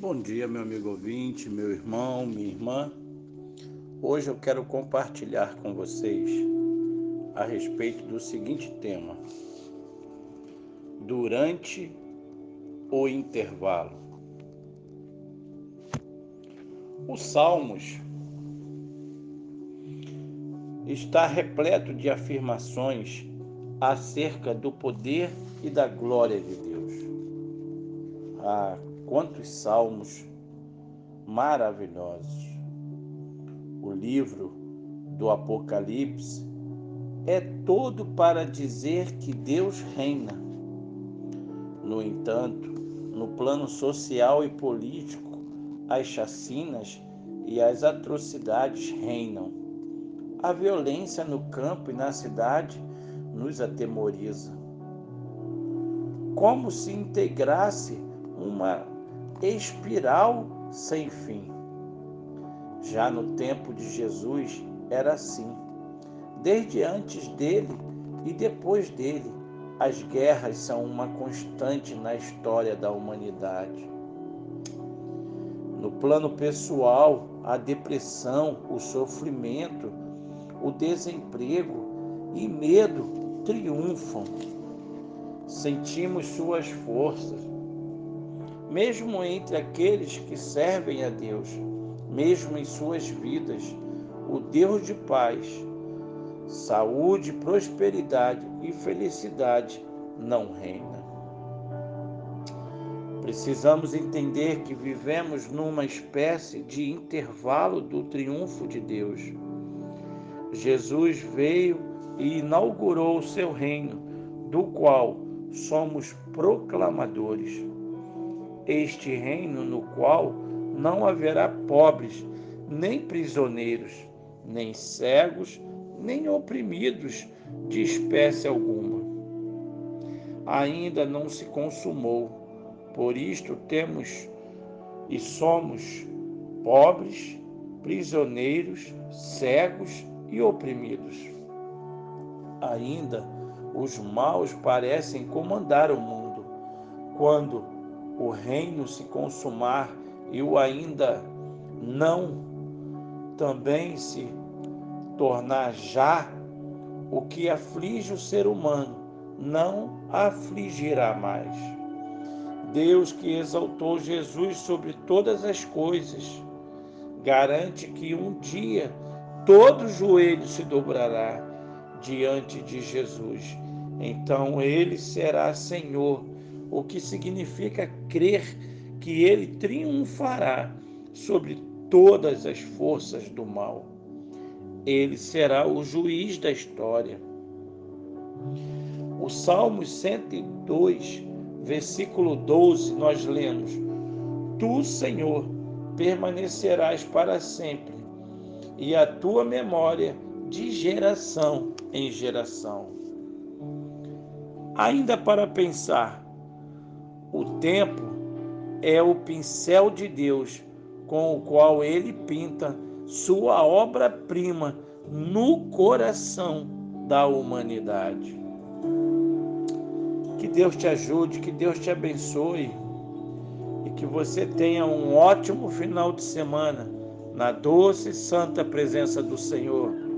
Bom dia, meu amigo ouvinte, meu irmão, minha irmã. Hoje eu quero compartilhar com vocês a respeito do seguinte tema: durante o intervalo. Os Salmos está repleto de afirmações acerca do poder e da glória de Deus. Ah, quantos salmos maravilhosos! O livro do Apocalipse é todo para dizer que Deus reina. No entanto, no plano social e político, as chacinas e as atrocidades reinam. A violência no campo e na cidade nos atemoriza. Como se integrasse uma espiral sem fim. Já no tempo de Jesus era assim. Desde antes dele e depois dele, as guerras são uma constante na história da humanidade. No plano pessoal, a depressão, o sofrimento, o desemprego e medo triunfam. Sentimos suas forças. Mesmo entre aqueles que servem a Deus, mesmo em suas vidas, o Deus de paz, saúde, prosperidade e felicidade não reina. Precisamos entender que vivemos numa espécie de intervalo do triunfo de Deus. Jesus veio e inaugurou o seu reino, do qual somos proclamadores. Este reino no qual não haverá pobres, nem prisioneiros, nem cegos, nem oprimidos de espécie alguma. Ainda não se consumou, por isto temos e somos pobres, prisioneiros, cegos e oprimidos ainda os maus parecem comandar o mundo. Quando o reino se consumar e o ainda não também se tornar já, o que aflige o ser humano não afligirá mais. Deus que exaltou Jesus sobre todas as coisas, garante que um dia todo joelho se dobrará diante de Jesus. Então ele será Senhor, o que significa crer que ele triunfará sobre todas as forças do mal. Ele será o juiz da história. O Salmo 102, versículo 12, nós lemos: Tu, Senhor, permanecerás para sempre, e a tua memória de geração em geração. Ainda para pensar, o tempo é o pincel de Deus com o qual ele pinta sua obra-prima no coração da humanidade. Que Deus te ajude, que Deus te abençoe e que você tenha um ótimo final de semana na doce e santa presença do Senhor